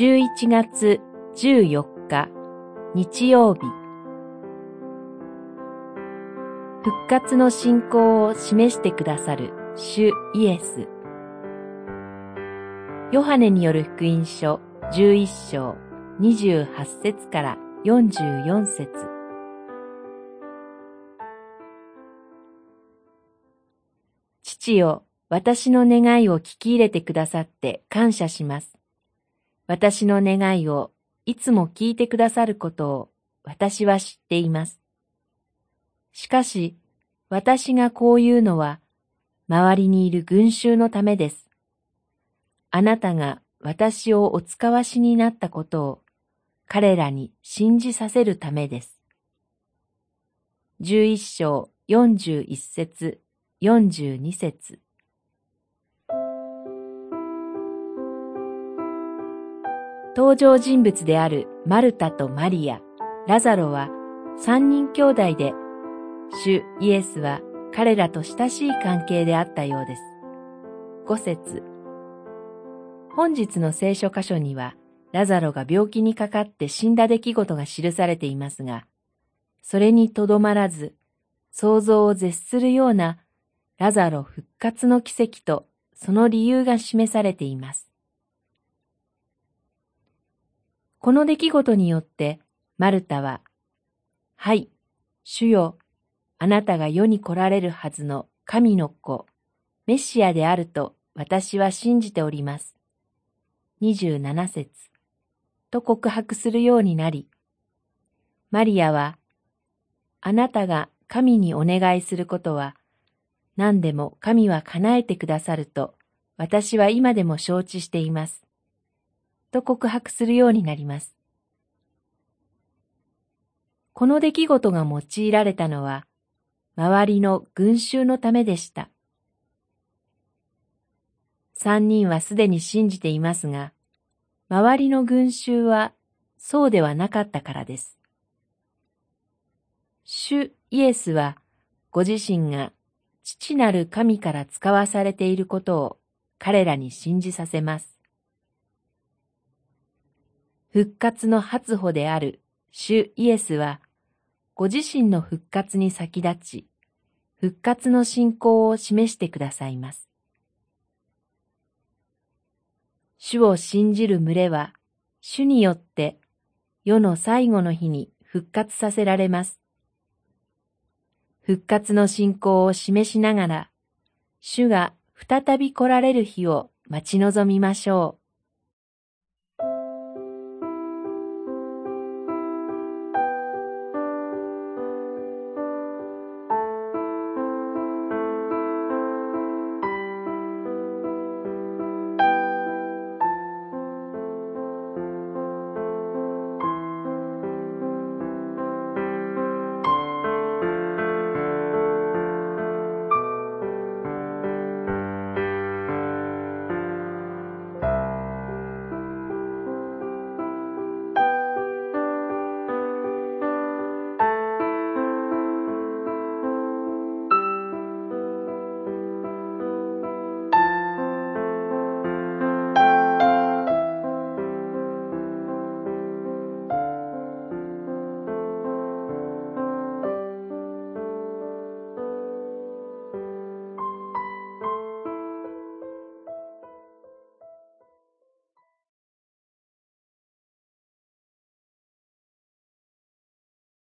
11月14日日曜日。復活の信仰を示してくださる主イエス。ヨハネによる福音書11章28節から44節。父よ、私の願いを聞き入れてくださって感謝します。私の願いをいつも聞いてくださることを私は知っています。しかし、私がこう言うのは、周りにいる群衆のためです。あなたが私をお使わしになったことを彼らに信じさせるためです。十一章四十一節四十二節登場人物であるマルタとマリア、ラザロは三人兄弟で、主イエスは彼らと親しい関係であったようです。五節本日の聖書箇所には、ラザロが病気にかかって死んだ出来事が記されていますが、それにとどまらず、想像を絶するようなラザロ復活の奇跡とその理由が示されています。この出来事によって、マルタは、はい、主よ、あなたが世に来られるはずの神の子、メシアであると私は信じております。二十七節と告白するようになり、マリアは、あなたが神にお願いすることは、何でも神は叶えてくださると、私は今でも承知しています。と告白するようになります。この出来事が用いられたのは、周りの群衆のためでした。三人はすでに信じていますが、周りの群衆はそうではなかったからです。主イエスはご自身が父なる神から使わされていることを彼らに信じさせます。復活の初歩である主イエスは、ご自身の復活に先立ち、復活の信仰を示してくださいます。主を信じる群れは、主によって世の最後の日に復活させられます。復活の信仰を示しながら、主が再び来られる日を待ち望みましょう。